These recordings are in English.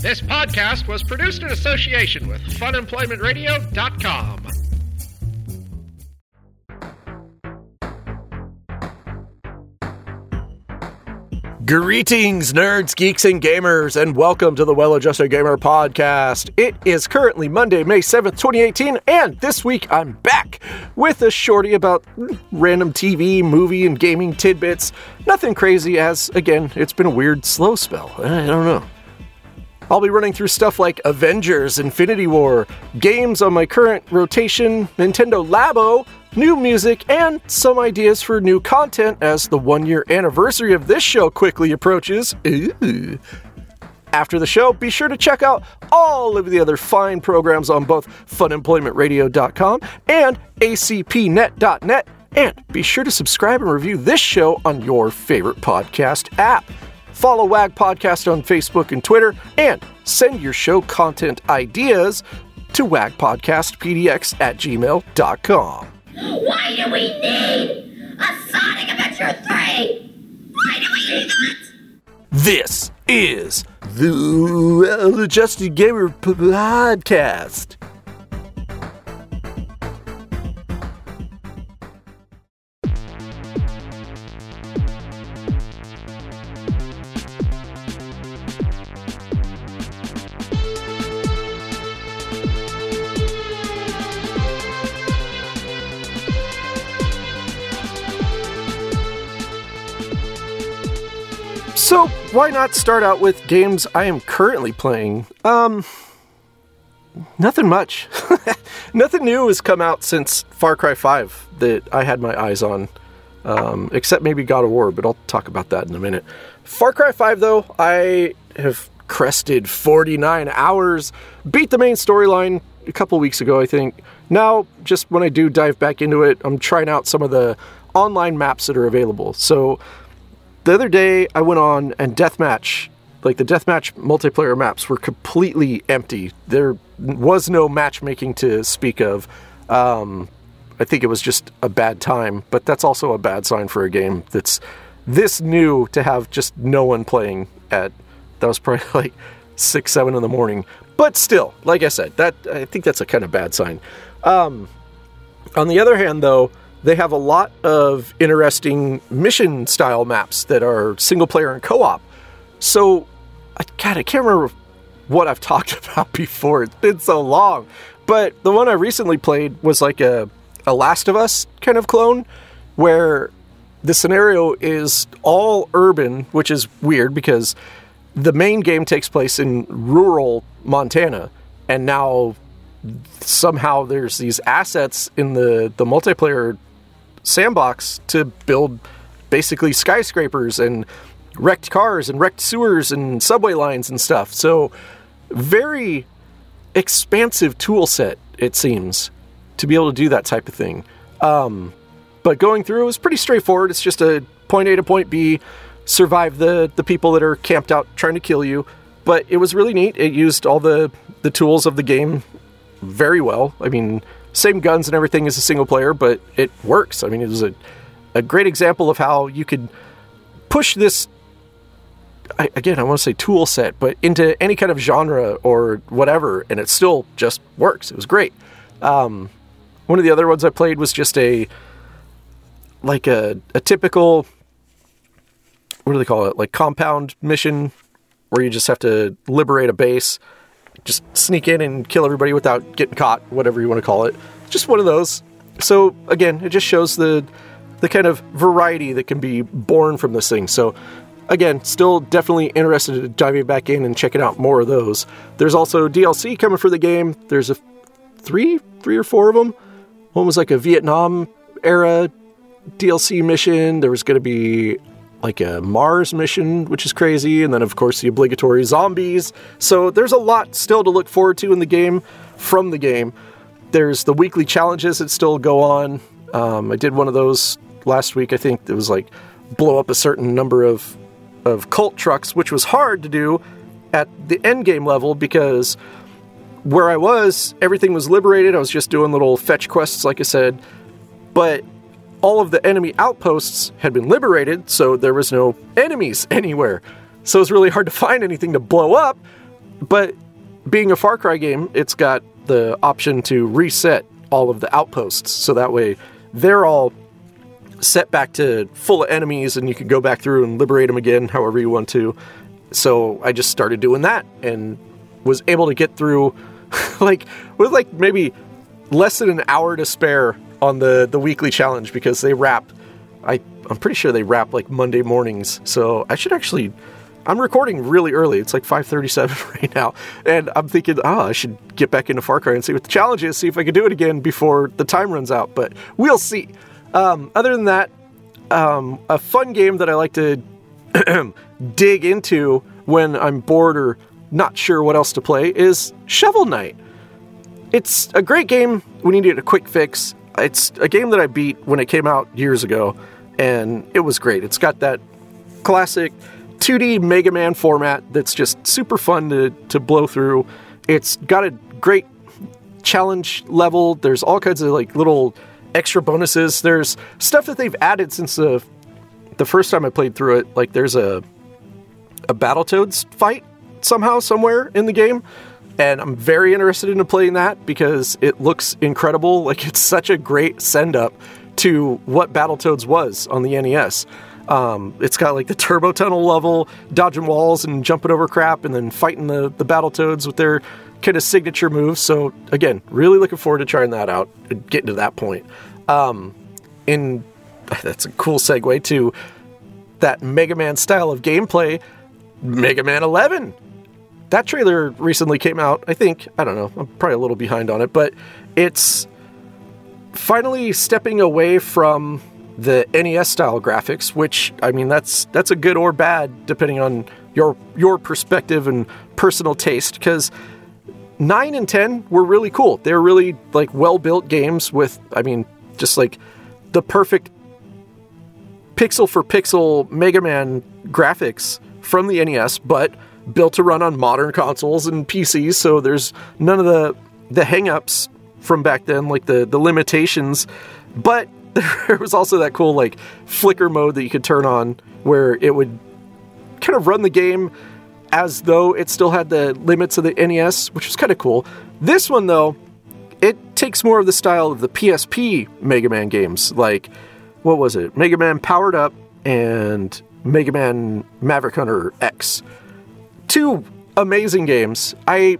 This podcast was produced in association with funemploymentradio.com. Greetings, nerds, geeks, and gamers, and welcome to the Well Adjusted Gamer Podcast. It is currently Monday, May 7th, 2018, and this week I'm back with a shorty about random TV, movie, and gaming tidbits. Nothing crazy, as, again, it's been a weird slow spell. I don't know. I'll be running through stuff like Avengers, Infinity War, games on my current rotation, Nintendo Labo, new music, and some ideas for new content as the one year anniversary of this show quickly approaches. Ooh. After the show, be sure to check out all of the other fine programs on both funemploymentradio.com and acpnet.net. And be sure to subscribe and review this show on your favorite podcast app. Follow WAG Podcast on Facebook and Twitter, and send your show content ideas to wagpodcastpdx at gmail.com. Why do we need a Sonic Adventure 3? Why do we need that? This is the uh, Well Adjusted Gamer Podcast. So, why not start out with games I am currently playing? Um, nothing much. nothing new has come out since Far Cry 5 that I had my eyes on, um, except maybe God of War, but I'll talk about that in a minute. Far Cry 5, though, I have crested 49 hours, beat the main storyline a couple weeks ago, I think. Now, just when I do dive back into it, I'm trying out some of the online maps that are available. So, the other day I went on and deathmatch, like the deathmatch multiplayer maps were completely empty. There was no matchmaking to speak of. Um, I think it was just a bad time, but that's also a bad sign for a game that's this new to have just no one playing at that was probably like six, seven in the morning. But still, like I said, that I think that's a kind of bad sign. Um, on the other hand, though, they have a lot of interesting mission style maps that are single player and co op. So, God, I can't remember what I've talked about before. It's been so long. But the one I recently played was like a, a Last of Us kind of clone where the scenario is all urban, which is weird because the main game takes place in rural Montana. And now somehow there's these assets in the, the multiplayer sandbox to build basically skyscrapers and wrecked cars and wrecked sewers and subway lines and stuff. So, very expansive tool set, it seems, to be able to do that type of thing. Um, but going through is pretty straightforward. It's just a point A to point B, survive the, the people that are camped out trying to kill you. But it was really neat. It used all the, the tools of the game very well. I mean, same guns and everything as a single player, but it works. I mean, it was a, a great example of how you could push this. I, again, I want to say tool set, but into any kind of genre or whatever, and it still just works. It was great. Um, one of the other ones I played was just a like a, a typical what do they call it? Like compound mission where you just have to liberate a base just sneak in and kill everybody without getting caught, whatever you want to call it. Just one of those. So again, it just shows the the kind of variety that can be born from this thing. So again, still definitely interested in diving back in and checking out more of those. There's also DLC coming for the game. There's a three, three or four of them. One was like a Vietnam era DLC mission. There was going to be like a Mars mission, which is crazy, and then of course the obligatory zombies. So there's a lot still to look forward to in the game from the game. There's the weekly challenges that still go on. Um, I did one of those last week. I think it was like blow up a certain number of of cult trucks, which was hard to do at the end game level because where I was, everything was liberated. I was just doing little fetch quests, like I said, but all of the enemy outposts had been liberated, so there was no enemies anywhere. So it was really hard to find anything to blow up. but being a Far Cry game, it's got the option to reset all of the outposts, so that way they're all set back to full of enemies, and you can go back through and liberate them again, however you want to. So I just started doing that, and was able to get through, like with like maybe less than an hour to spare on the the weekly challenge because they wrap. I I'm pretty sure they wrap like Monday mornings, so I should actually. I'm recording really early. It's like 5:37 right now, and I'm thinking, oh, I should get back into Far Cry and see what the challenge is, see if I can do it again before the time runs out. But we'll see. Um, other than that, um, a fun game that I like to dig into when I'm bored or not sure what else to play is Shovel Knight. It's a great game when you need a quick fix. It's a game that I beat when it came out years ago, and it was great. It's got that classic 2D Mega Man format that's just super fun to, to blow through. It's got a great challenge level. There's all kinds of like little extra bonuses. There's stuff that they've added since the the first time I played through it. Like there's a a Battletoads fight somehow somewhere in the game. And I'm very interested in playing that because it looks incredible. Like it's such a great send up to what Battletoads was on the NES. Um, it's got like the turbo tunnel level, dodging walls and jumping over crap, and then fighting the the Battletoads with their kind of signature moves. So again, really looking forward to trying that out and getting to that point. Um, in that's a cool segue to that Mega Man style of gameplay. Mega Man 11 that trailer recently came out. I think I don't know. I'm probably a little behind on it, but it's finally stepping away from the NES style graphics, which I mean that's that's a good or bad depending on your your perspective and personal taste. Because nine and ten were really cool. They're really like well built games with I mean just like the perfect pixel for pixel Mega Man graphics from the NES, but built to run on modern consoles and PCs, so there's none of the the hangups from back then, like the the limitations. But there was also that cool like flicker mode that you could turn on where it would kind of run the game as though it still had the limits of the NES, which was kind of cool. This one though, it takes more of the style of the PSP Mega Man games, like what was it? Mega Man Powered Up and Mega Man Maverick Hunter X two amazing games. I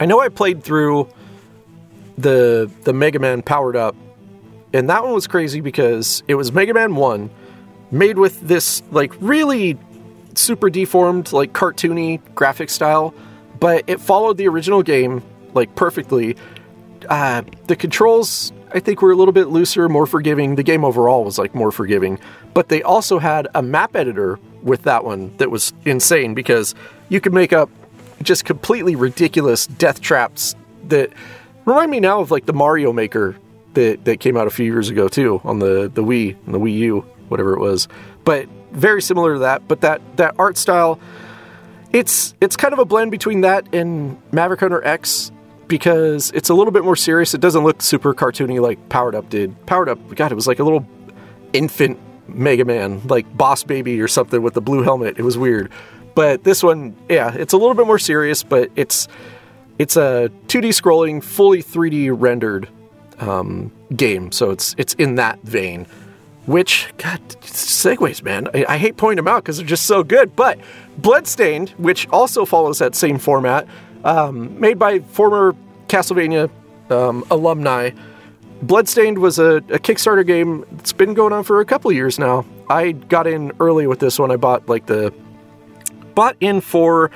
I know I played through the the Mega Man powered up, and that one was crazy because it was Mega Man One, made with this like really super deformed, like cartoony graphic style, but it followed the original game like perfectly. Uh, the controls I think were a little bit looser, more forgiving. The game overall was like more forgiving, but they also had a map editor with that one that was insane because you could make up just completely ridiculous death traps that remind me now of like the Mario Maker that, that came out a few years ago too on the, the Wii and the Wii U, whatever it was. But very similar to that, but that, that art style, it's it's kind of a blend between that and Maverick Hunter X because it's a little bit more serious. It doesn't look super cartoony like Powered Up did. Powered Up, God, it was like a little infant Mega Man, like Boss Baby or something with the blue helmet. It was weird. But this one, yeah, it's a little bit more serious, but it's it's a 2D scrolling, fully 3D rendered um, game. So it's it's in that vein. Which, God, segues, man. I, I hate pointing them out because they're just so good. But Bloodstained, which also follows that same format, um, made by former Castlevania um, alumni, Bloodstained was a, a, Kickstarter game. It's been going on for a couple years now. I got in early with this one. I bought like the bought in for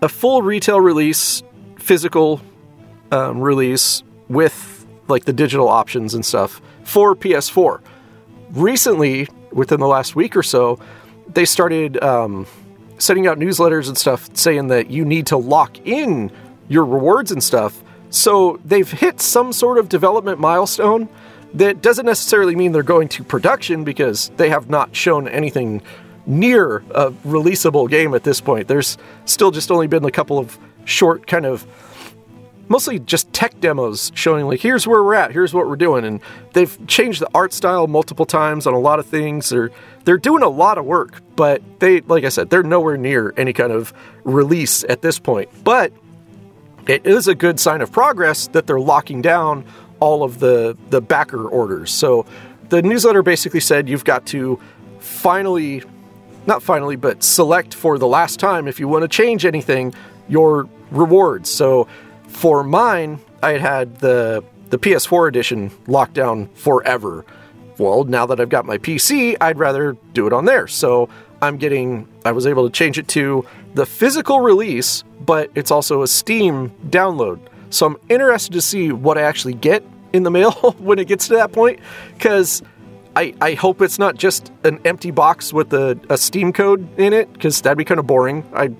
a full retail release, physical um, release with like the digital options and stuff for PS4. Recently, within the last week or so, they started um, sending out newsletters and stuff saying that you need to lock in your rewards and stuff so they've hit some sort of development milestone that doesn't necessarily mean they're going to production because they have not shown anything near a releasable game at this point. There's still just only been a couple of short kind of mostly just tech demos showing like here's where we're at, here's what we're doing, and they've changed the art style multiple times on a lot of things. They're they're doing a lot of work, but they like I said, they're nowhere near any kind of release at this point. But it is a good sign of progress that they're locking down all of the the backer orders. So the newsletter basically said you've got to finally not finally, but select for the last time if you want to change anything your rewards. So for mine, I had had the the PS4 edition locked down forever. Well, now that I've got my PC, I'd rather do it on there. So I'm getting I was able to change it to the physical release, but it's also a Steam download. So I'm interested to see what I actually get in the mail when it gets to that point cuz I, I hope it's not just an empty box with a, a Steam code in it because that'd be kind of boring. I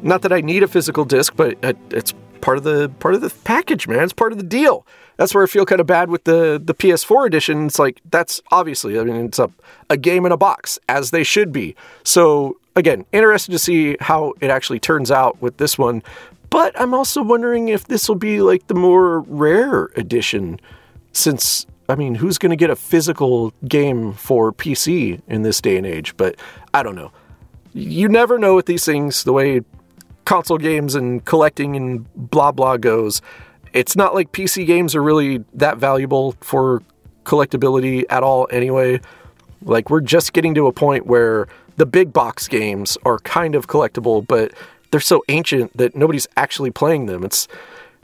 not that I need a physical disc, but it, it's part of the part of the package, man. It's part of the deal. That's where I feel kind of bad with the the PS4 edition. It's like that's obviously, I mean, it's a a game in a box as they should be. So again, interested to see how it actually turns out with this one. But I'm also wondering if this will be like the more rare edition, since I mean, who's going to get a physical game for PC in this day and age? But I don't know. You never know with these things. The way console games and collecting and blah blah goes. It's not like PC games are really that valuable for collectability at all anyway. Like we're just getting to a point where the big box games are kind of collectible, but they're so ancient that nobody's actually playing them. It's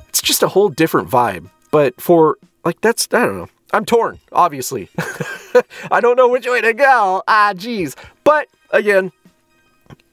it's just a whole different vibe. But for like that's I don't know. I'm torn, obviously. I don't know which way to go. Ah, geez. But again,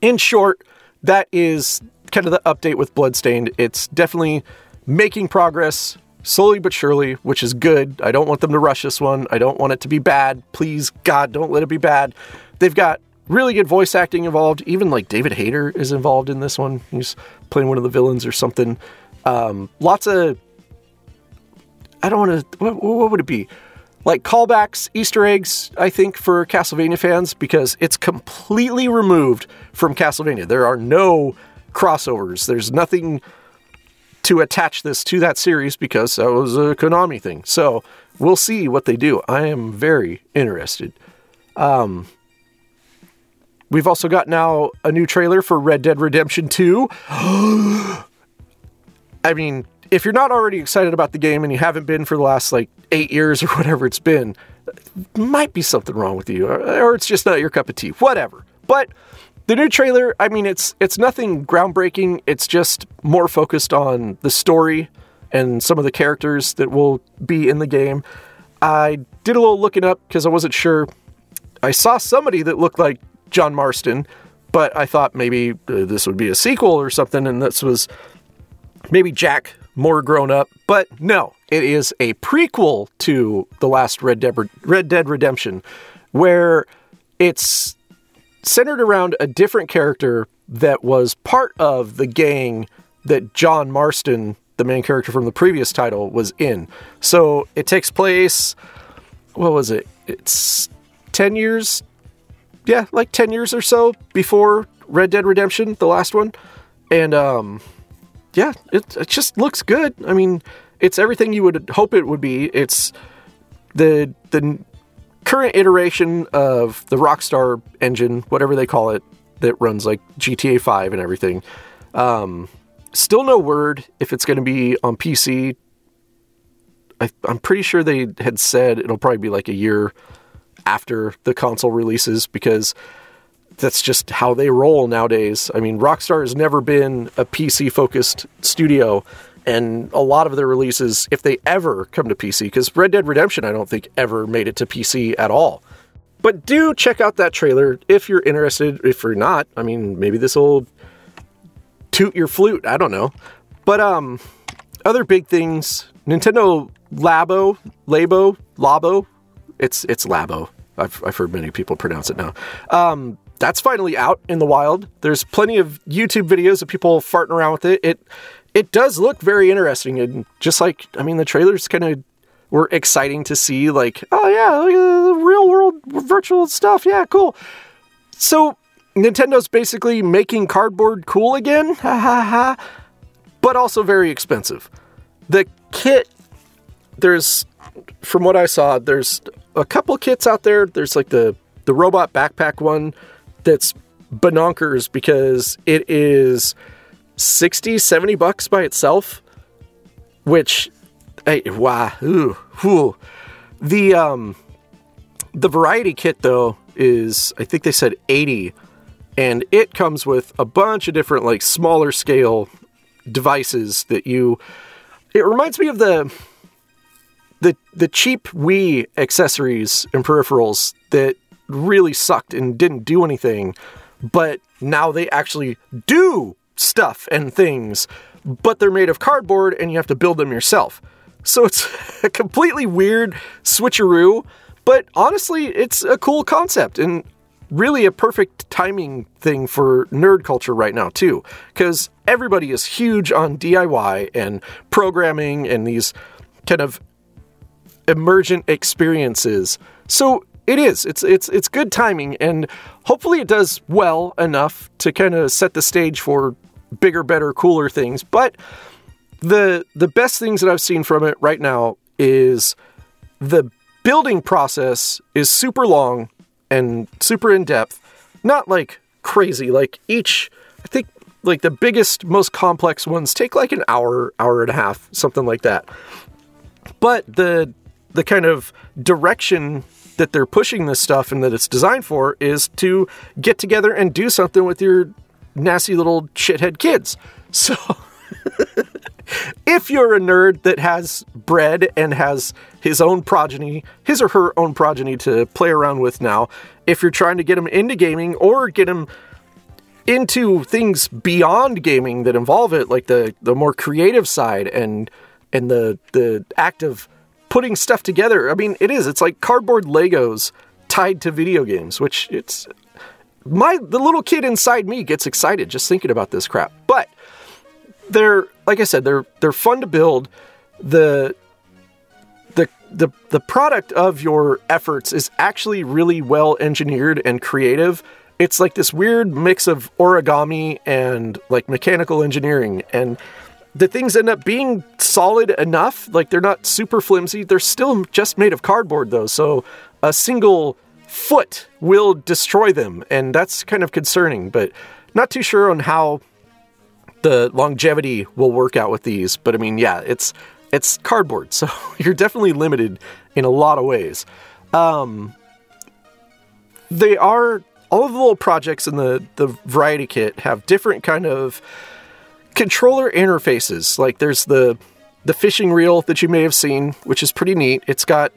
in short, that is kind of the update with Bloodstained. It's definitely making progress slowly but surely, which is good. I don't want them to rush this one. I don't want it to be bad. Please, God, don't let it be bad. They've got really good voice acting involved. Even like David Hayter is involved in this one. He's playing one of the villains or something. Um, lots of. I don't want to. What, what would it be? Like callbacks, Easter eggs, I think, for Castlevania fans, because it's completely removed from Castlevania. There are no crossovers. There's nothing to attach this to that series because that was a Konami thing. So we'll see what they do. I am very interested. Um, we've also got now a new trailer for Red Dead Redemption 2. I mean, if you're not already excited about the game and you haven't been for the last like eight years or whatever it's been, might be something wrong with you, or it's just not your cup of tea. Whatever. But the new trailer, I mean, it's it's nothing groundbreaking. It's just more focused on the story and some of the characters that will be in the game. I did a little looking up because I wasn't sure. I saw somebody that looked like John Marston, but I thought maybe uh, this would be a sequel or something, and this was maybe Jack more grown up. But no, it is a prequel to the last Red Dead, Red Dead Redemption, where it's centered around a different character that was part of the gang that John Marston, the main character from the previous title, was in. So it takes place, what was it? It's 10 years, yeah, like 10 years or so before Red Dead Redemption, the last one. And, um, yeah, it, it just looks good. I mean, it's everything you would hope it would be. It's the the current iteration of the Rockstar engine, whatever they call it, that runs like GTA 5 and everything. Um, still no word if it's going to be on PC. I, I'm pretty sure they had said it'll probably be like a year after the console releases because that's just how they roll nowadays. I mean, Rockstar has never been a PC focused studio and a lot of their releases, if they ever come to PC, because Red Dead Redemption, I don't think ever made it to PC at all. But do check out that trailer if you're interested. If you're not, I mean, maybe this will toot your flute. I don't know. But um, other big things: Nintendo Labo, Labo, Labo. It's it's Labo. I've I've heard many people pronounce it now. Um, that's finally out in the wild. There's plenty of YouTube videos of people farting around with it. It it does look very interesting and just like I mean the trailers kind of were exciting to see like oh yeah real world virtual stuff yeah cool so Nintendo's basically making cardboard cool again ha ha ha but also very expensive the kit there's from what I saw, there's a couple kits out there. There's like the the robot backpack one that's bonkers because it is 60, 70 bucks by itself, which hey, wow, ooh, ooh. The um the variety kit though is I think they said 80 and it comes with a bunch of different like smaller scale devices that you it reminds me of the the the cheap Wii accessories and peripherals that really sucked and didn't do anything, but now they actually do stuff and things, but they're made of cardboard and you have to build them yourself. So it's a completely weird switcheroo, but honestly, it's a cool concept and really a perfect timing thing for nerd culture right now too because everybody is huge on DIY and programming and these kind of emergent experiences. So it is. It's it's it's good timing, and hopefully it does well enough to kind of set the stage for bigger, better, cooler things. But the the best things that I've seen from it right now is the building process is super long and super in depth. Not like crazy. Like each, I think like the biggest, most complex ones take like an hour, hour and a half, something like that. But the the kind of direction that they're pushing this stuff and that it's designed for is to get together and do something with your nasty little shithead kids. So if you're a nerd that has bread and has his own progeny, his or her own progeny to play around with now, if you're trying to get them into gaming or get them into things beyond gaming that involve it, like the the more creative side and and the the act of putting stuff together. I mean, it is. It's like cardboard Legos tied to video games, which it's my the little kid inside me gets excited just thinking about this crap. But they're like I said, they're they're fun to build. The the the the product of your efforts is actually really well engineered and creative. It's like this weird mix of origami and like mechanical engineering and the things end up being solid enough. Like they're not super flimsy. They're still just made of cardboard though. So a single foot will destroy them. And that's kind of concerning, but not too sure on how the longevity will work out with these. But I mean, yeah, it's, it's cardboard. So you're definitely limited in a lot of ways. Um, they are all of the little projects in the, the variety kit have different kind of controller interfaces. Like there's the the fishing reel that you may have seen, which is pretty neat. It's got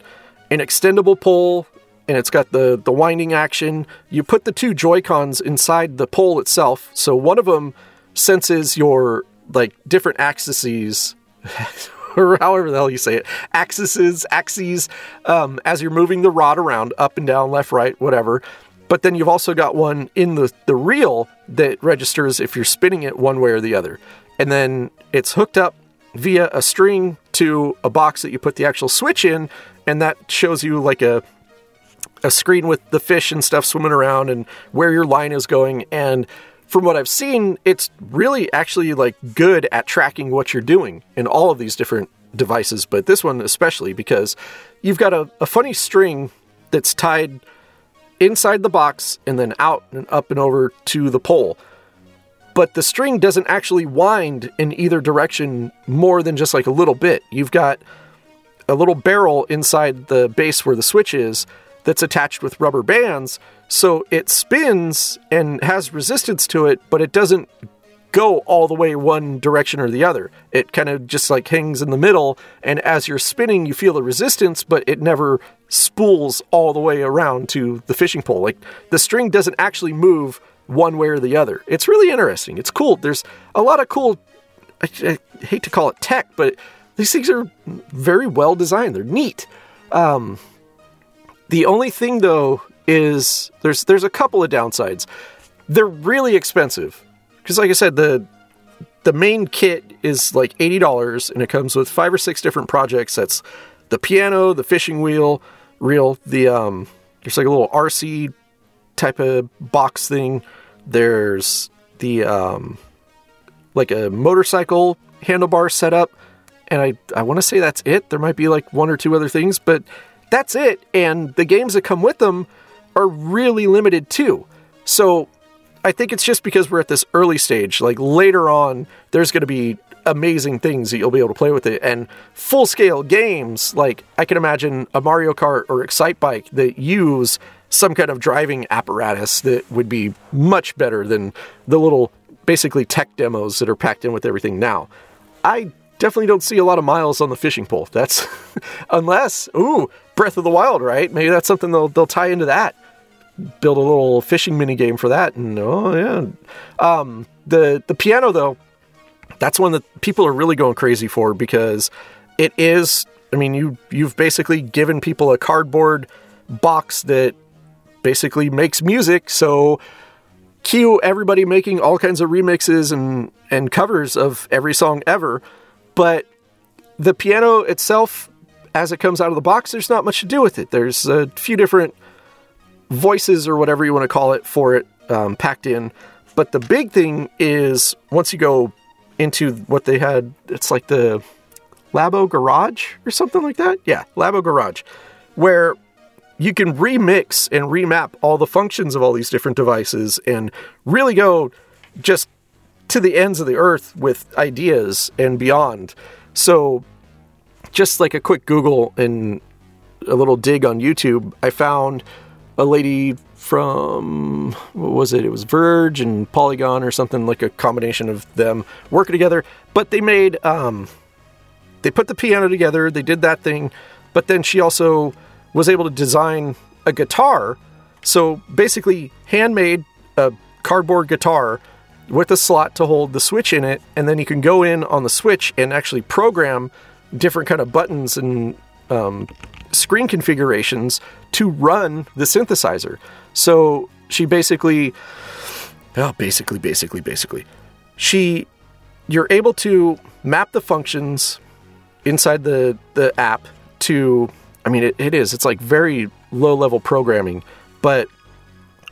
an extendable pole and it's got the the winding action. You put the two Joy-Cons inside the pole itself. So one of them senses your like different axes or however the hell you say it, axes, axes, um, as you're moving the rod around, up and down, left, right, whatever. But then you've also got one in the, the reel that registers if you're spinning it one way or the other. And then it's hooked up via a string to a box that you put the actual switch in, and that shows you like a a screen with the fish and stuff swimming around and where your line is going. And from what I've seen, it's really actually like good at tracking what you're doing in all of these different devices, but this one especially because you've got a, a funny string that's tied inside the box and then out and up and over to the pole. But the string doesn't actually wind in either direction more than just like a little bit. You've got a little barrel inside the base where the switch is that's attached with rubber bands. So it spins and has resistance to it, but it doesn't go all the way one direction or the other. It kind of just like hangs in the middle, and as you're spinning, you feel the resistance, but it never spools all the way around to the fishing pole. Like the string doesn't actually move one way or the other. It's really interesting. It's cool. There's a lot of cool, I, I hate to call it tech, but these things are very well designed. They're neat. Um, the only thing though is there's there's a couple of downsides. They're really expensive because like I said, the the main kit is like eighty dollars, and it comes with five or six different projects. That's the piano, the fishing wheel, reel, the um, there's like a little RC type of box thing. There's the um, like a motorcycle handlebar setup, and I, I want to say that's it. There might be like one or two other things, but that's it. And the games that come with them are really limited too. So I think it's just because we're at this early stage. Like later on, there's going to be amazing things that you'll be able to play with it and full scale games. Like I can imagine a Mario Kart or Excite Bike that use some kind of driving apparatus that would be much better than the little basically tech demos that are packed in with everything now. I definitely don't see a lot of miles on the fishing pole. That's unless, ooh, Breath of the Wild, right? Maybe that's something they'll they'll tie into that. Build a little fishing mini game for that, and oh yeah. Um, the the piano though, that's one that people are really going crazy for because it is. I mean, you you've basically given people a cardboard box that basically makes music, so cue everybody making all kinds of remixes and and covers of every song ever but the piano itself, as it comes out of the box, there's not much to do with it. There's a few different voices or whatever you want to call it for it um, packed in. But the big thing is once you go into what they had, it's like the Labo Garage or something like that. Yeah, Labo Garage, where you can remix and remap all the functions of all these different devices and really go just to the ends of the earth with ideas and beyond. So, just like a quick Google and a little dig on YouTube, I found a lady from what was it? It was Verge and Polygon or something like a combination of them working together. But they made um, they put the piano together. They did that thing, but then she also was able to design a guitar. So basically, handmade a cardboard guitar with a slot to hold the switch in it, and then you can go in on the switch and actually program different kind of buttons and um, screen configurations to run the synthesizer. So she basically, well, basically, basically, basically, she, you're able to map the functions inside the the app to. I mean, it, it is. It's like very low level programming, but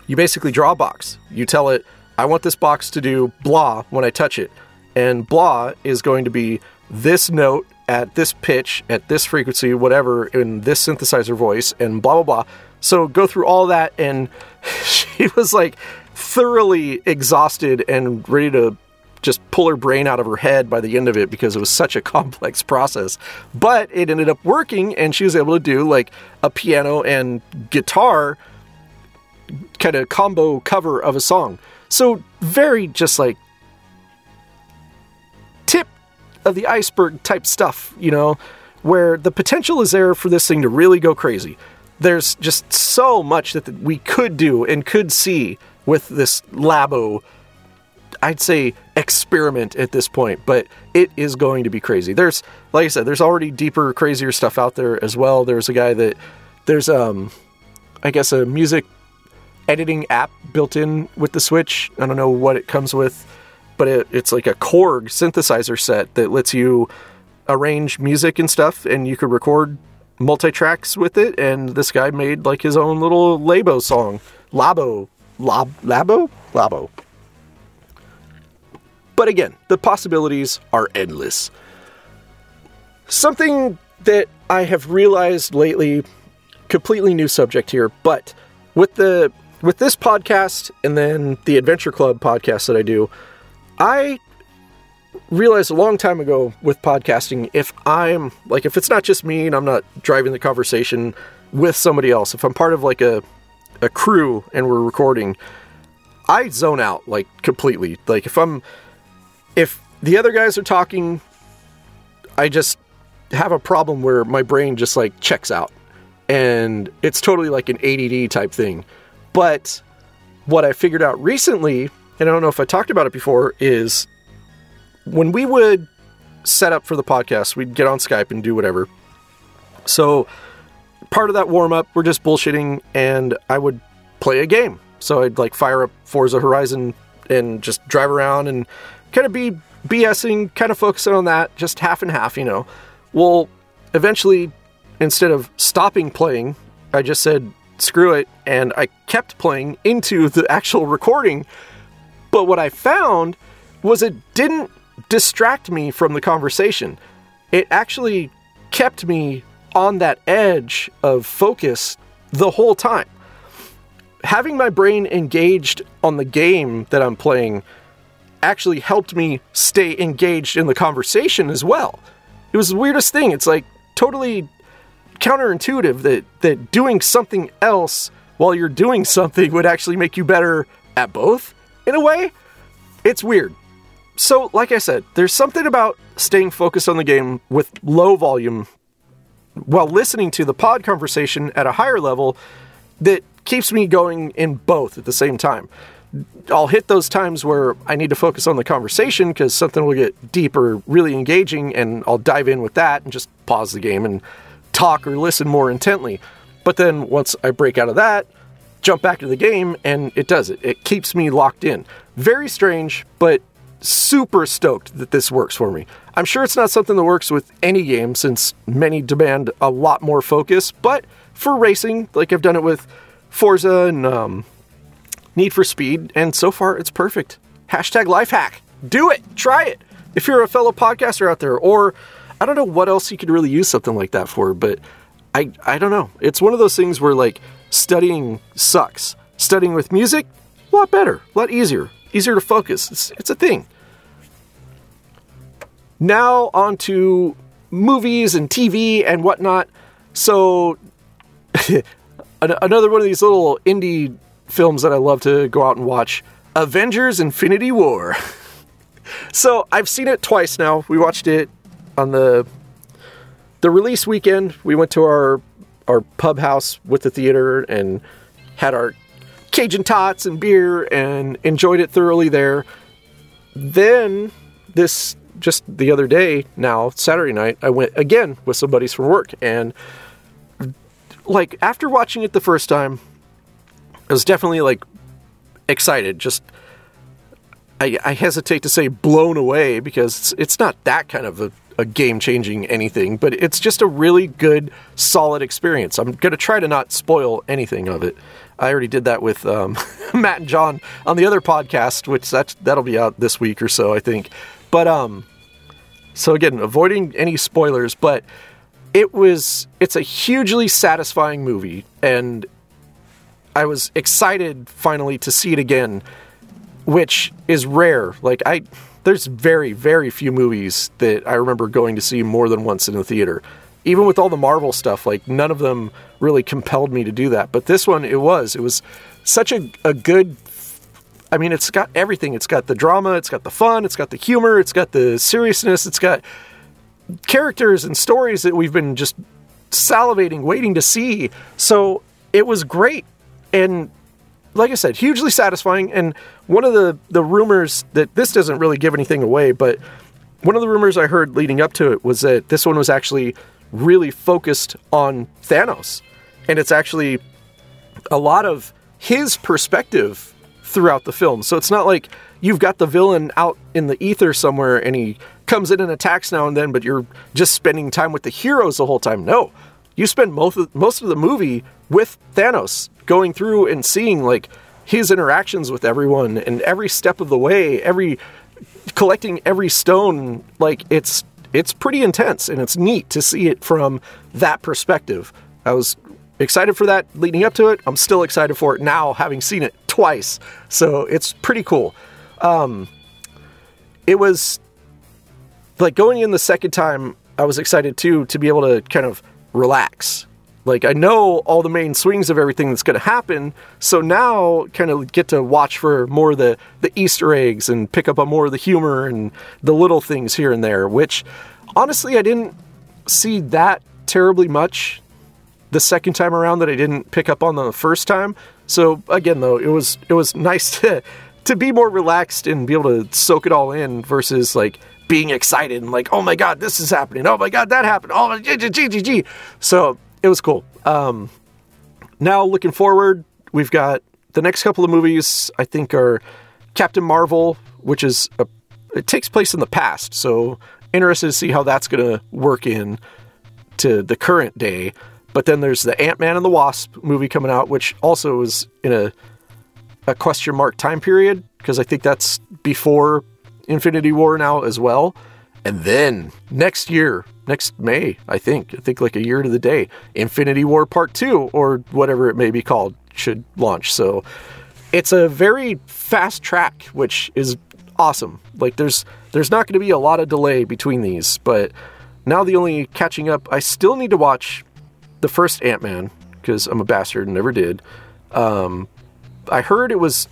you basically draw a box. You tell it I want this box to do blah when I touch it. And blah is going to be this note at this pitch, at this frequency, whatever, in this synthesizer voice, and blah, blah, blah. So go through all that, and she was like thoroughly exhausted and ready to just pull her brain out of her head by the end of it because it was such a complex process. But it ended up working, and she was able to do like a piano and guitar kind of combo cover of a song. So, very just like tip of the iceberg type stuff, you know, where the potential is there for this thing to really go crazy. There's just so much that we could do and could see with this Labo, I'd say, experiment at this point, but it is going to be crazy. There's, like I said, there's already deeper, crazier stuff out there as well. There's a guy that, there's, um, I guess, a music editing app built in with the Switch. I don't know what it comes with, but it, it's like a Korg synthesizer set that lets you arrange music and stuff, and you could record multi tracks with it. And this guy made like his own little Labo song, Labo, Lab, Labo, Labo. But again, the possibilities are endless. Something that I have realized lately, completely new subject here, but with the with this podcast and then the Adventure Club podcast that I do, I realized a long time ago with podcasting if I'm like if it's not just me and I'm not driving the conversation with somebody else, if I'm part of like a a crew and we're recording, I zone out like completely. Like if I'm if the other guys are talking, I just have a problem where my brain just like checks out. And it's totally like an ADD type thing. But what I figured out recently, and I don't know if I talked about it before, is when we would set up for the podcast, we'd get on Skype and do whatever. So part of that warm up, we're just bullshitting, and I would play a game. So I'd like fire up Forza Horizon and just drive around and kind of be BSing, kind of focusing on that, just half and half, you know. Well, eventually, instead of stopping playing, I just said, screw it, and I kept playing into the actual recording. But what I found was it didn't distract me from the conversation. it actually kept me on that edge of focus the whole time. Having my brain engaged on the game that I'm playing actually helped me stay engaged in the conversation as well. It was the weirdest thing. It's like totally counterintuitive that that doing something else while you're doing something would actually make you better at both in a way. It's weird. So, like I said, there's something about staying focused on the game with low volume while listening to the pod conversation at a higher level that keeps me going in both at the same time. I'll hit those times where I need to focus on the conversation because something will get deeper, really engaging, and I'll dive in with that and just pause the game and talk or listen more intently. But then once I break out of that, jump back to the game, and it does it. It keeps me locked in. Very strange, but super stoked that this works for me. I'm sure it's not something that works with any game since many demand a lot more focus, but for racing, like I've done it with Forza and um, Need for Speed, and so far it's perfect. Hashtag life hack. Do it. Try it. If you're a fellow podcaster out there, or I don't know what else you could really use something like that for, but I I don't know. It's one of those things where like studying sucks. Studying with music, a lot better, a lot easier, easier to focus. It's it's a thing. Now on to movies and TV and whatnot. So another one of these little indie films that I love to go out and watch Avengers Infinity War. so I've seen it twice now. We watched it on the the release weekend. We went to our our pub house with the theater and had our Cajun tots and beer and enjoyed it thoroughly there. Then this just the other day now Saturday night I went again with some buddies from work and like after watching it the first time I was definitely like excited just I, I hesitate to say blown away because it's, it's not that kind of a, a game changing anything, but it's just a really good, solid experience. I'm going to try to not spoil anything of it. I already did that with um, Matt and John on the other podcast, which that that'll be out this week or so, I think. But um, so again, avoiding any spoilers, but it was it's a hugely satisfying movie, and I was excited finally to see it again which is rare. Like I there's very very few movies that I remember going to see more than once in the theater. Even with all the Marvel stuff, like none of them really compelled me to do that. But this one it was. It was such a, a good I mean, it's got everything. It's got the drama, it's got the fun, it's got the humor, it's got the seriousness, it's got characters and stories that we've been just salivating, waiting to see. So it was great. And like I said, hugely satisfying. And one of the, the rumors that this doesn't really give anything away, but one of the rumors I heard leading up to it was that this one was actually really focused on Thanos. And it's actually a lot of his perspective throughout the film. So it's not like you've got the villain out in the ether somewhere and he comes in and attacks now and then, but you're just spending time with the heroes the whole time. No. You spend most of, most of the movie with Thanos going through and seeing like his interactions with everyone and every step of the way, every collecting every stone, like it's it's pretty intense and it's neat to see it from that perspective. I was excited for that leading up to it. I'm still excited for it now, having seen it twice. So it's pretty cool. Um, it was like going in the second time. I was excited too to be able to kind of relax like I know all the main swings of everything that's going to happen, so now kind of get to watch for more of the the Easter eggs and pick up on more of the humor and the little things here and there. Which honestly, I didn't see that terribly much the second time around that I didn't pick up on the first time. So again, though, it was it was nice to to be more relaxed and be able to soak it all in versus like being excited and like, oh my god, this is happening. Oh my god, that happened. Oh, gee, gee, gee, gee. So it was cool. Um, now looking forward, we've got the next couple of movies. I think are Captain Marvel, which is a, it takes place in the past, so interested to see how that's going to work in to the current day. But then there's the Ant Man and the Wasp movie coming out, which also is in a a question mark time period because I think that's before Infinity War now as well. And then next year, next May, I think, I think like a year to the day, Infinity War Part 2 or whatever it may be called should launch. So it's a very fast track, which is awesome. Like there's there's not going to be a lot of delay between these, but now the only catching up, I still need to watch the first Ant Man because I'm a bastard and never did. Um, I heard it was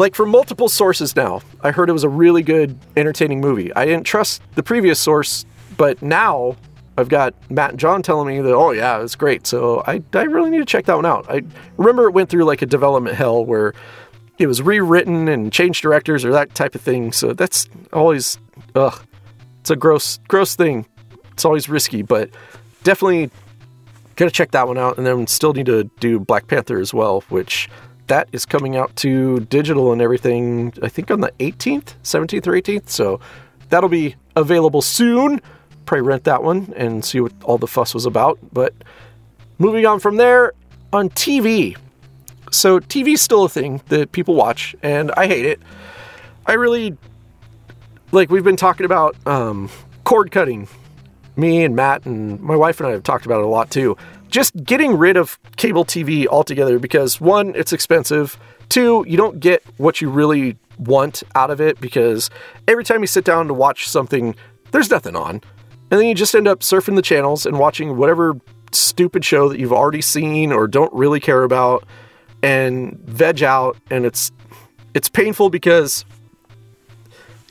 like from multiple sources now. I heard it was a really good, entertaining movie. I didn't trust the previous source, but now I've got Matt and John telling me that, oh yeah, it's great. So I, I really need to check that one out. I remember it went through like a development hell where it was rewritten and changed directors or that type of thing. So that's always, ugh, it's a gross, gross thing. It's always risky, but definitely gotta check that one out. And then still need to do Black Panther as well, which that is coming out to digital and everything, I think on the 18th, 17th or 18th. So that'll be available soon. Probably rent that one and see what all the fuss was about. But moving on from there, on TV. So TV's still a thing that people watch, and I hate it. I really like we've been talking about um, cord cutting. Me and Matt and my wife and I have talked about it a lot too. Just getting rid of cable TV altogether because one, it's expensive. Two, you don't get what you really want out of it because every time you sit down to watch something, there's nothing on. And then you just end up surfing the channels and watching whatever stupid show that you've already seen or don't really care about and veg out and it's it's painful because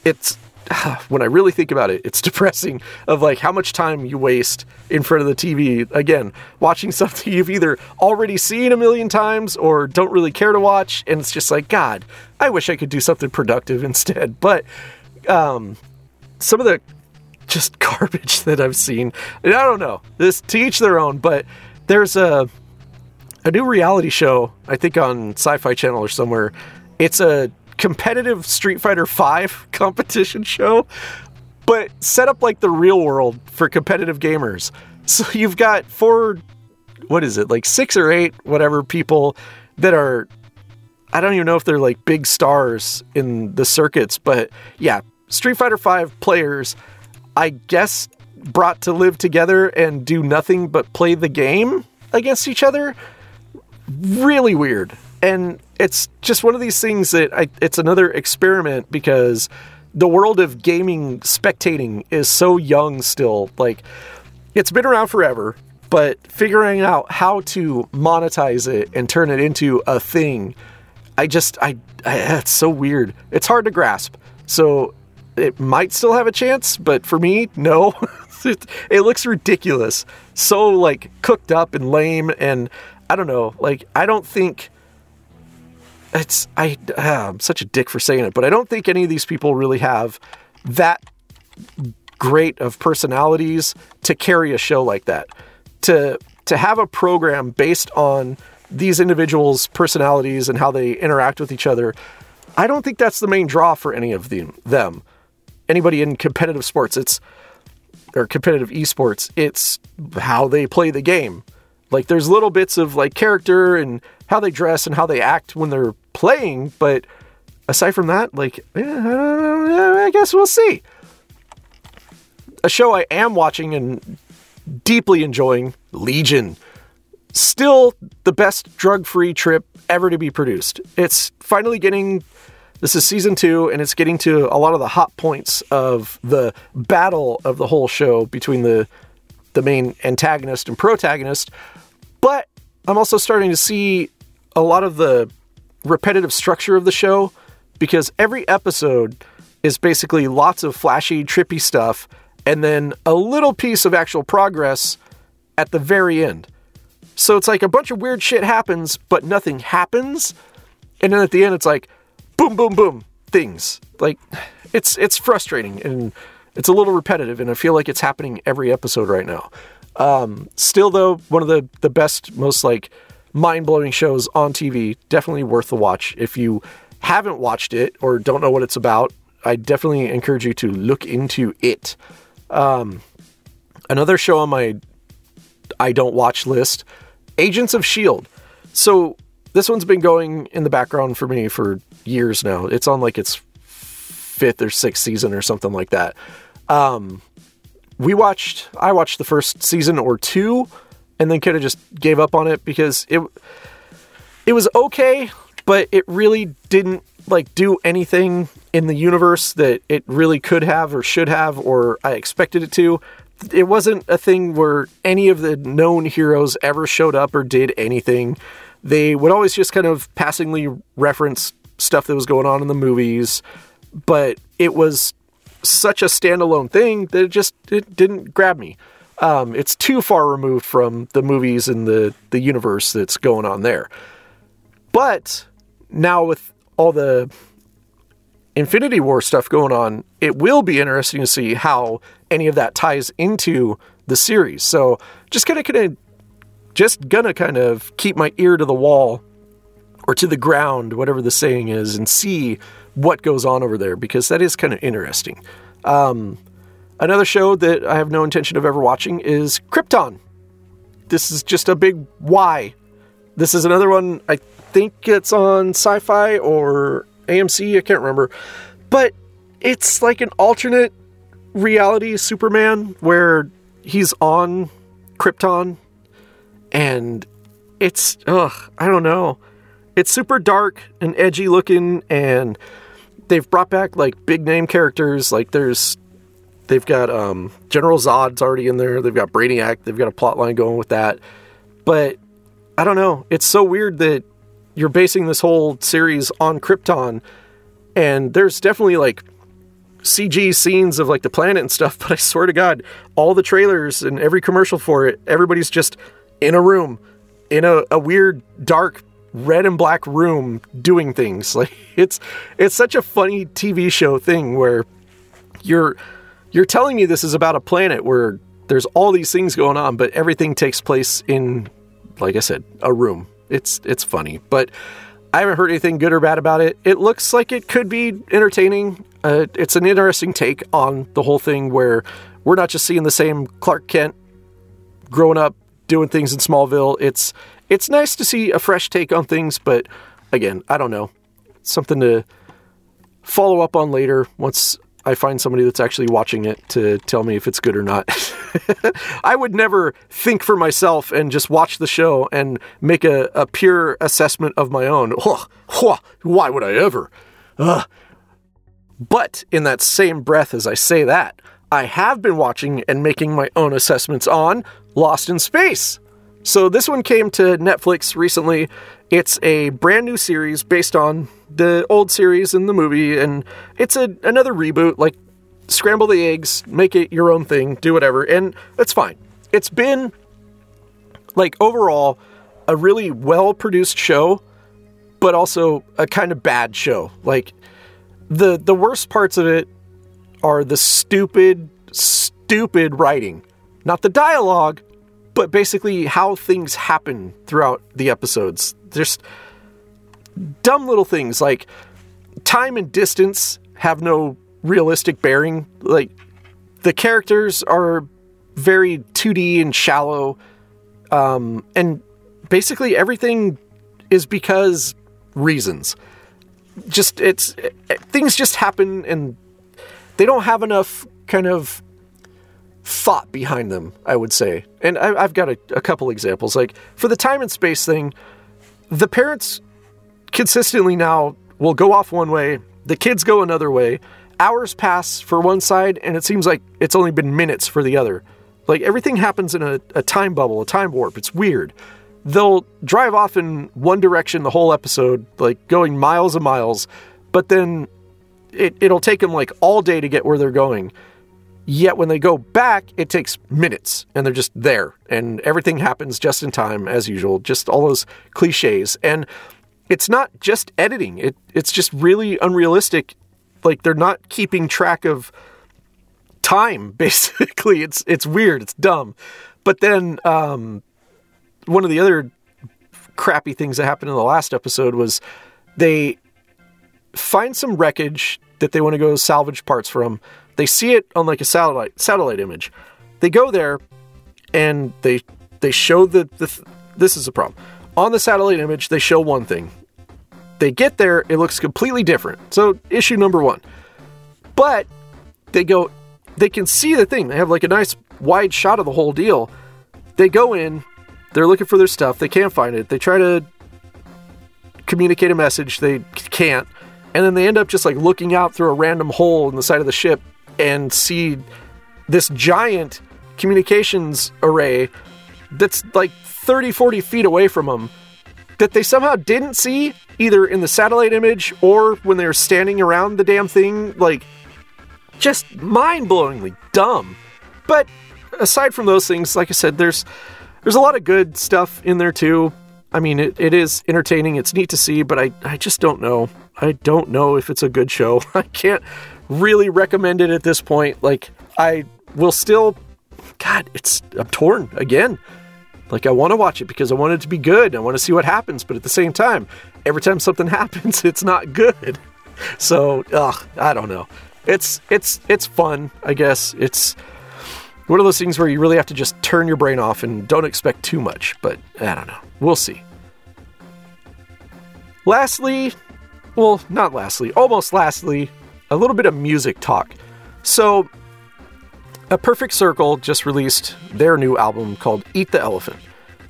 it's when I really think about it, it's depressing of like how much time you waste in front of the TV. Again, watching something you've either already seen a million times or don't really care to watch, and it's just like God, I wish I could do something productive instead. But um, some of the just garbage that I've seen, and I don't know. This to each their own, but there's a a new reality show I think on Sci-Fi Channel or somewhere. It's a competitive Street Fighter V competition show, but set up like the real world for competitive gamers. So you've got four, what is it, like six or eight, whatever people that are, I don't even know if they're like big stars in the circuits, but yeah, Street Fighter V players, I guess, brought to live together and do nothing but play the game against each other. Really weird. And it's just one of these things that I, it's another experiment because the world of gaming spectating is so young still. Like, it's been around forever, but figuring out how to monetize it and turn it into a thing, I just, I, I it's so weird. It's hard to grasp. So it might still have a chance, but for me, no. it, it looks ridiculous. So, like, cooked up and lame. And I don't know. Like, I don't think it's I uh, I'm such a dick for saying it, but I don't think any of these people really have that great of personalities to carry a show like that. To to have a program based on these individuals' personalities and how they interact with each other, I don't think that's the main draw for any of them. Them, anybody in competitive sports, it's or competitive esports, it's how they play the game. Like there's little bits of like character and how they dress and how they act when they're playing, but aside from that, like eh, I guess we'll see. A show I am watching and deeply enjoying, Legion. Still the best drug-free trip ever to be produced. It's finally getting this is season 2 and it's getting to a lot of the hot points of the battle of the whole show between the the main antagonist and protagonist. But I'm also starting to see a lot of the repetitive structure of the show because every episode is basically lots of flashy, trippy stuff and then a little piece of actual progress at the very end. So it's like a bunch of weird shit happens, but nothing happens. And then at the end, it's like boom, boom, boom, things. Like it's it's frustrating and it's a little repetitive, and I feel like it's happening every episode right now. Um, still, though, one of the the best, most like mind blowing shows on TV. Definitely worth the watch. If you haven't watched it or don't know what it's about, I definitely encourage you to look into it. Um, another show on my I don't watch list Agents of S.H.I.E.L.D. So this one's been going in the background for me for years now. It's on like its fifth or sixth season or something like that. Um, we watched, I watched the first season or two, and then kind of just gave up on it because it it was okay, but it really didn't like do anything in the universe that it really could have or should have or I expected it to. It wasn't a thing where any of the known heroes ever showed up or did anything. They would always just kind of passingly reference stuff that was going on in the movies, but it was such a standalone thing that it just it didn't grab me. Um, it's too far removed from the movies and the the universe that's going on there. But now with all the Infinity War stuff going on, it will be interesting to see how any of that ties into the series. So just kind of kind of just gonna kind of keep my ear to the wall or to the ground, whatever the saying is, and see what goes on over there because that is kind of interesting. Um, another show that I have no intention of ever watching is Krypton. This is just a big why. This is another one I think it's on sci fi or AMC, I can't remember. But it's like an alternate reality Superman where he's on Krypton and it's, ugh, I don't know. It's super dark and edgy looking and they've brought back like big name characters. Like there's, they've got um, General Zod's already in there. They've got Brainiac. They've got a plot line going with that. But I don't know. It's so weird that you're basing this whole series on Krypton, and there's definitely like CG scenes of like the planet and stuff, but I swear to God, all the trailers and every commercial for it, everybody's just in a room, in a, a weird, dark, red and black room doing things. Like it's it's such a funny TV show thing where you're you're telling me this is about a planet where there's all these things going on, but everything takes place in, like I said, a room it's it's funny, but I haven't heard anything good or bad about it. It looks like it could be entertaining. Uh, it's an interesting take on the whole thing where we're not just seeing the same Clark Kent growing up doing things in Smallville. It's it's nice to see a fresh take on things, but again, I don't know. Something to follow up on later once I find somebody that's actually watching it to tell me if it's good or not. I would never think for myself and just watch the show and make a, a pure assessment of my own. Why would I ever? But in that same breath as I say that, I have been watching and making my own assessments on Lost in Space. So this one came to Netflix recently. It's a brand new series based on the old series and the movie, and it's a another reboot. Like scramble the eggs, make it your own thing, do whatever, and that's fine. It's been like overall a really well produced show, but also a kind of bad show. Like the the worst parts of it are the stupid, stupid writing, not the dialogue, but basically how things happen throughout the episodes. Just dumb little things like time and distance have no realistic bearing. Like the characters are very 2D and shallow. Um, and basically everything is because reasons. Just it's it, things just happen and they don't have enough kind of thought behind them, I would say. And I, have got a, a couple examples. Like for the time and space thing, the parents consistently now will go off one way, the kids go another way. Hours pass for one side, and it seems like it's only been minutes for the other. Like everything happens in a, a time bubble, a time warp. It's weird. They'll drive off in one direction the whole episode, like going miles and miles, but then it, it'll take them like all day to get where they're going. Yet when they go back, it takes minutes and they're just there and everything happens just in time as usual, just all those cliches. And it's not just editing. It it's just really unrealistic. Like they're not keeping track of time. Basically, it's it's weird. It's dumb. But then um, one of the other crappy things that happened in the last episode was they find some wreckage that they want to go salvage parts from. They see it on like a satellite satellite image. They go there and they they show the, the this is a problem. On the satellite image, they show one thing. They get there, it looks completely different. So, issue number one But they go, they can see the thing. They have like a nice wide shot of the whole deal. They go in, they're looking for their stuff. They can't find it. They try to communicate a message. They can't. And then they end up just like looking out through a random hole in the side of the ship and see this giant communications array that's like 30, 40 feet away from them that they somehow didn't see either in the satellite image or when they were standing around the damn thing. Like, just mind blowingly dumb. But aside from those things, like I said, there's there's a lot of good stuff in there too. I mean, it, it is entertaining. It's neat to see, but I, I just don't know. I don't know if it's a good show. I can't really recommend it at this point. Like, I will still, God, it's, I'm torn again. Like, I want to watch it because I want it to be good. I want to see what happens, but at the same time, every time something happens, it's not good. So, ugh, I don't know. It's, it's, it's fun, I guess. It's, one of those things where you really have to just turn your brain off and don't expect too much, but I don't know. We'll see. Lastly, well, not lastly, almost lastly, a little bit of music talk. So, A Perfect Circle just released their new album called Eat the Elephant.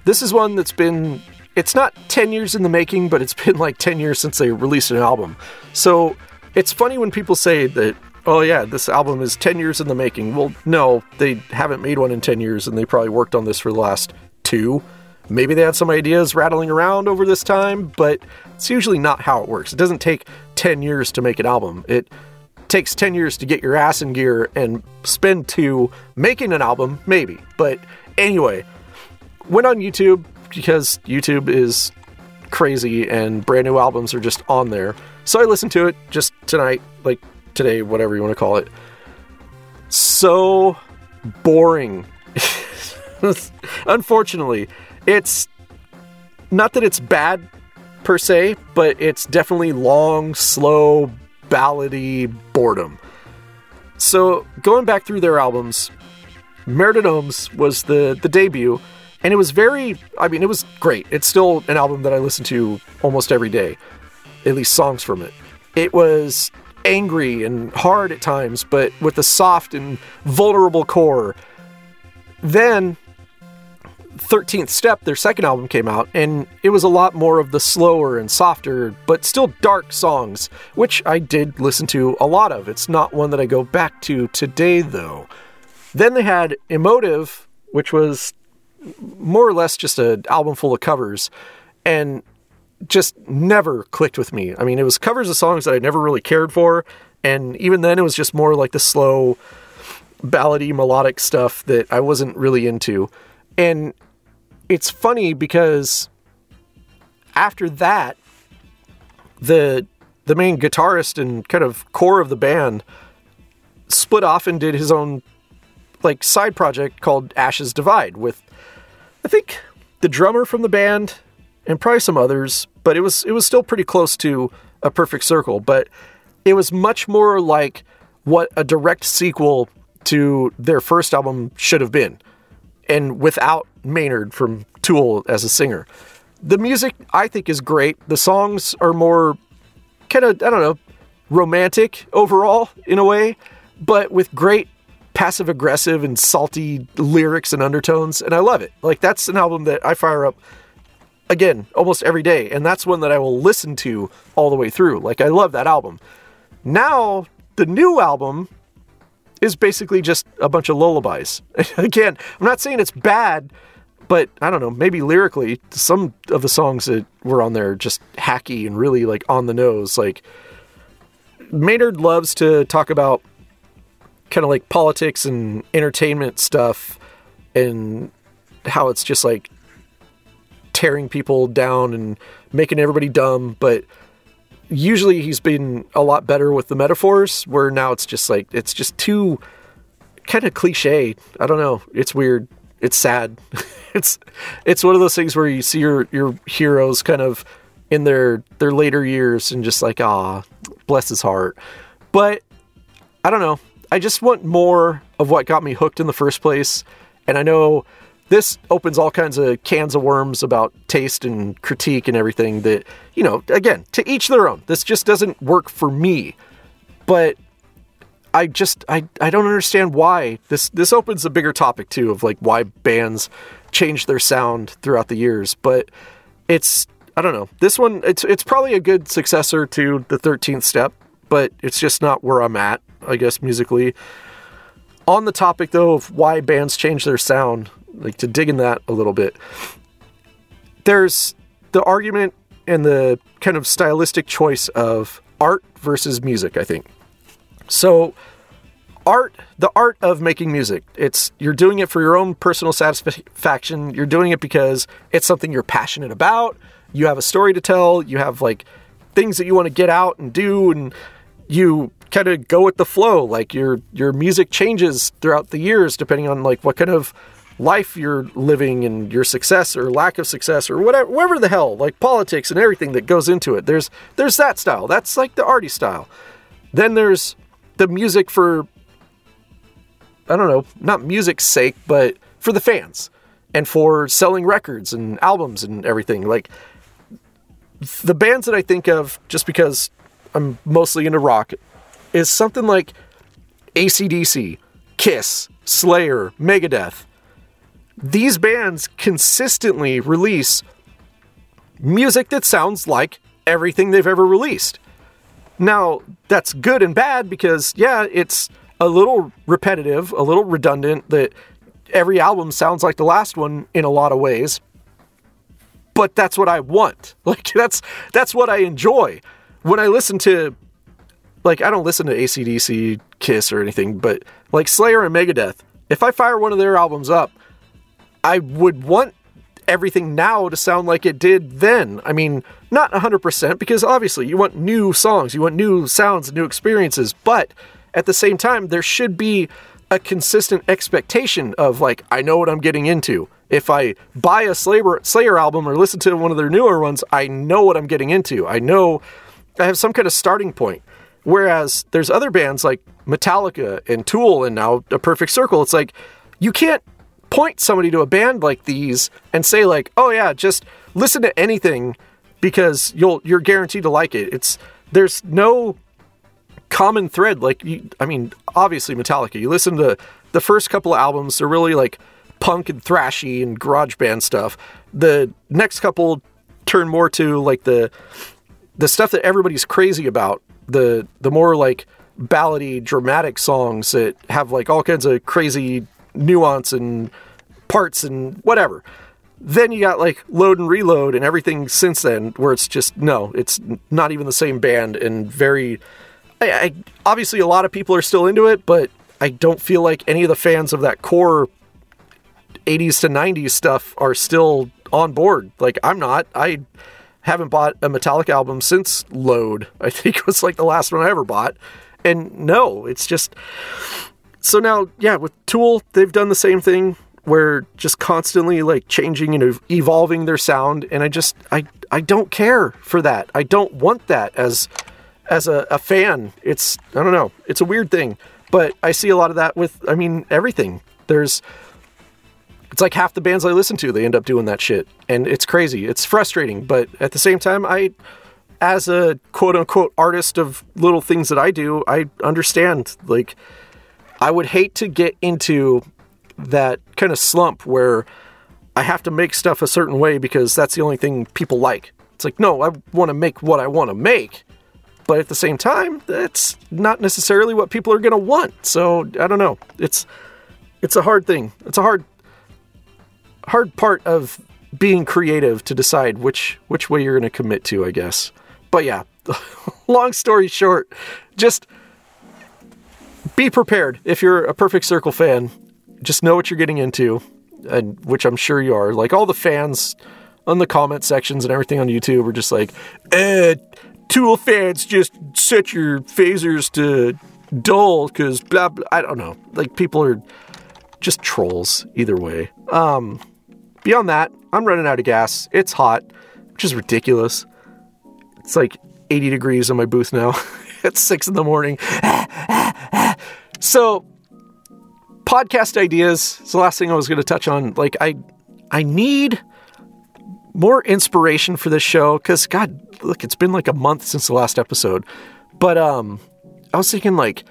This is one that's been, it's not 10 years in the making, but it's been like 10 years since they released an album. So, it's funny when people say that oh yeah, this album is 10 years in the making. Well, no, they haven't made one in 10 years and they probably worked on this for the last two. Maybe they had some ideas rattling around over this time, but it's usually not how it works. It doesn't take 10 years to make an album. It takes 10 years to get your ass in gear and spend two making an album, maybe. But anyway, went on YouTube because YouTube is crazy and brand new albums are just on there. So I listened to it just tonight, like today, whatever you want to call it. So boring. Unfortunately, it's not that it's bad per se, but it's definitely long, slow, ballady boredom. So going back through their albums, Mer de Noms was the the debut, and it was very. I mean, it was great. It's still an album that I listen to almost every day, at least songs from it. It was angry and hard at times, but with a soft and vulnerable core. Then 13th Step, their second album came out, and it was a lot more of the slower and softer, but still dark songs, which I did listen to a lot of. It's not one that I go back to today, though. Then they had Emotive, which was more or less just an album full of covers, and just never clicked with me. I mean, it was covers of songs that I never really cared for, and even then, it was just more like the slow, ballady, melodic stuff that I wasn't really into. And it's funny because after that, the the main guitarist and kind of core of the band split off and did his own like side project called Ashes Divide with I think the drummer from the band and probably some others, but it was it was still pretty close to a perfect circle, but it was much more like what a direct sequel to their first album should have been. And without Maynard from Tool as a singer. The music I think is great. The songs are more kind of I don't know, romantic overall in a way, but with great passive aggressive and salty lyrics and undertones and I love it. Like that's an album that I fire up again almost every day and that's one that I will listen to all the way through. Like I love that album. Now, the new album is basically just a bunch of lullabies. again, I'm not saying it's bad, but I don't know, maybe lyrically some of the songs that were on there just hacky and really like on the nose like Maynard loves to talk about kind of like politics and entertainment stuff and how it's just like tearing people down and making everybody dumb, but usually he's been a lot better with the metaphors where now it's just like it's just too kind of cliche. I don't know. It's weird. It's sad. it's it's one of those things where you see your your heroes kind of in their their later years and just like ah bless his heart. But I don't know. I just want more of what got me hooked in the first place. And I know this opens all kinds of cans of worms about taste and critique and everything that, you know, again, to each their own. This just doesn't work for me. But I just I, I don't understand why this this opens a bigger topic too of like why bands change their sound throughout the years, but it's I don't know. This one it's it's probably a good successor to the 13th step, but it's just not where I'm at, I guess musically. On the topic though of why bands change their sound, like to dig in that a little bit. There's the argument and the kind of stylistic choice of art versus music, I think. So, art, the art of making music, it's you're doing it for your own personal satisfaction. You're doing it because it's something you're passionate about. You have a story to tell, you have like things that you want to get out and do and you kind of go with the flow. Like your your music changes throughout the years depending on like what kind of life you're living and your success or lack of success or whatever whatever the hell like politics and everything that goes into it. There's there's that style. That's like the arty style. Then there's the music for i don't know not music's sake but for the fans and for selling records and albums and everything. Like the bands that i think of just because i'm mostly into rock is something like acdc kiss slayer megadeth these bands consistently release music that sounds like everything they've ever released. Now, that's good and bad because, yeah, it's a little repetitive, a little redundant, that every album sounds like the last one in a lot of ways. But that's what I want. Like that's that's what I enjoy. When I listen to like I don't listen to ACDC, Kiss or anything, but like Slayer and Megadeth, if I fire one of their albums up, I would want everything now to sound like it did then. I mean, not 100% because obviously you want new songs, you want new sounds, new experiences, but at the same time, there should be a consistent expectation of like, I know what I'm getting into. If I buy a Slayer, Slayer album or listen to one of their newer ones, I know what I'm getting into. I know I have some kind of starting point. Whereas there's other bands like Metallica and Tool and now A Perfect Circle, it's like you can't point somebody to a band like these and say like, "Oh yeah, just listen to anything because you'll you're guaranteed to like it." It's there's no common thread like you, I mean, obviously Metallica. You listen to the first couple of albums, they're really like punk and thrashy and garage band stuff. The next couple turn more to like the the stuff that everybody's crazy about. The the more like ballady dramatic songs that have like all kinds of crazy nuance and parts and whatever. Then you got like load and reload and everything since then, where it's just no, it's not even the same band and very. I, I, obviously, a lot of people are still into it, but I don't feel like any of the fans of that core 80s to 90s stuff are still on board. Like I'm not. I haven't bought a Metallica album since Load. I think it was like the last one I ever bought. And no, it's just so now, yeah, with Tool, they've done the same thing where just constantly like changing and evolving their sound and I just I I don't care for that. I don't want that as as a, a fan. It's I don't know. It's a weird thing. But I see a lot of that with I mean everything. There's it's like half the bands I listen to, they end up doing that shit. And it's crazy. It's frustrating, but at the same time I as a quote unquote artist of little things that I do, I understand like I would hate to get into that kind of slump where I have to make stuff a certain way because that's the only thing people like. It's like, no, I want to make what I want to make, but at the same time, that's not necessarily what people are going to want. So I don't know. It's it's a hard thing. It's a hard hard part of being creative to decide which which way you're going to commit to, I guess. But yeah, long story short, just be prepared if you're a Perfect Circle fan. Just know what you're getting into, and which I'm sure you are. Like all the fans on the comment sections and everything on YouTube are just like, eh, Tool fans just set your phasers to dull because blah blah. I don't know. Like people are just trolls either way. Um, beyond that, I'm running out of gas. It's hot, which is ridiculous. It's like 80 degrees in my booth now. at six in the morning. so, podcast ideas is the last thing I was going to touch on. Like, I, I need more inspiration for this show because, God, look, it's been like a month since the last episode. But um, I was thinking like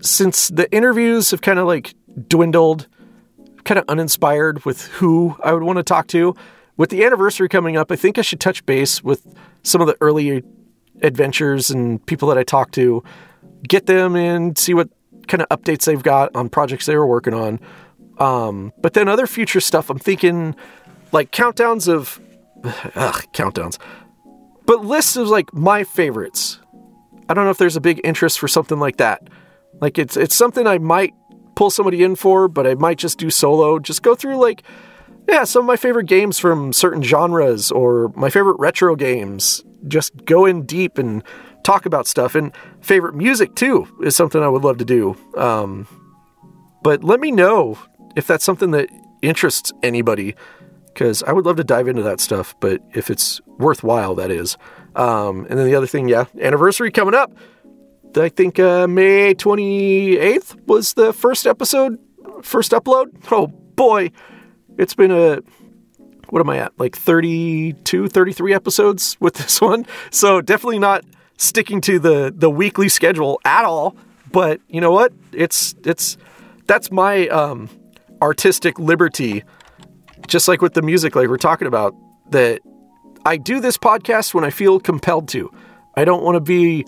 since the interviews have kind of like dwindled, kind of uninspired with who I would want to talk to. With the anniversary coming up, I think I should touch base with some of the early adventures and people that I talk to, get them in, see what kind of updates they've got on projects they were working on. Um, but then other future stuff, I'm thinking like countdowns of ugh, countdowns, but lists of like my favorites. I don't know if there's a big interest for something like that. Like it's it's something I might pull somebody in for, but I might just do solo. Just go through like yeah, some of my favorite games from certain genres or my favorite retro games. Just go in deep and talk about stuff. And favorite music too is something I would love to do. Um, but let me know if that's something that interests anybody, because I would love to dive into that stuff. But if it's worthwhile, that is. Um, and then the other thing, yeah, anniversary coming up. I think uh, May 28th was the first episode, first upload. Oh boy, it's been a what am I at? Like 32, 33 episodes with this one. So definitely not sticking to the the weekly schedule at all. But you know what? It's it's that's my um, artistic liberty. Just like with the music, like we're talking about, that I do this podcast when I feel compelled to. I don't want to be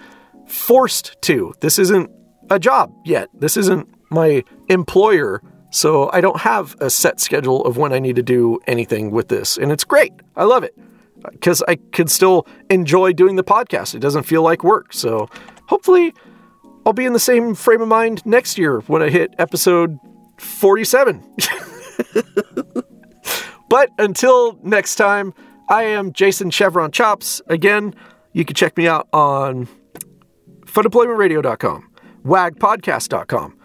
forced to. This isn't a job yet. This isn't my employer. So I don't have a set schedule of when I need to do anything with this. And it's great. I love it because I can still enjoy doing the podcast. It doesn't feel like work. So hopefully I'll be in the same frame of mind next year when I hit episode 47. but until next time, I am Jason Chevron Chops. Again, you can check me out on funemploymentradio.com, wagpodcast.com,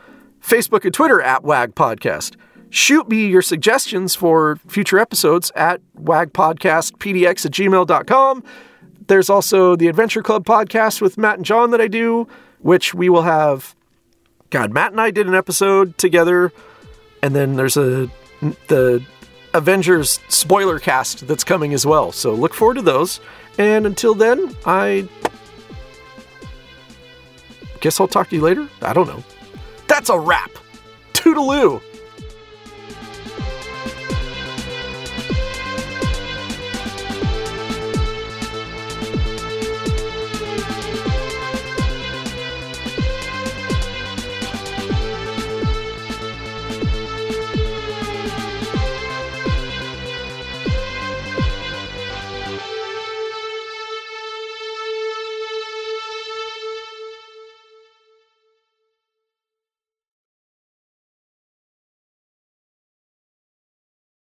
Facebook and Twitter at WAG Podcast. Shoot me your suggestions for future episodes at wagpodcastpdx at gmail.com. There's also the Adventure Club podcast with Matt and John that I do, which we will have. God, Matt and I did an episode together, and then there's a the Avengers spoiler cast that's coming as well. So look forward to those. And until then, I guess I'll talk to you later. I don't know. That's a wrap. Toodaloo.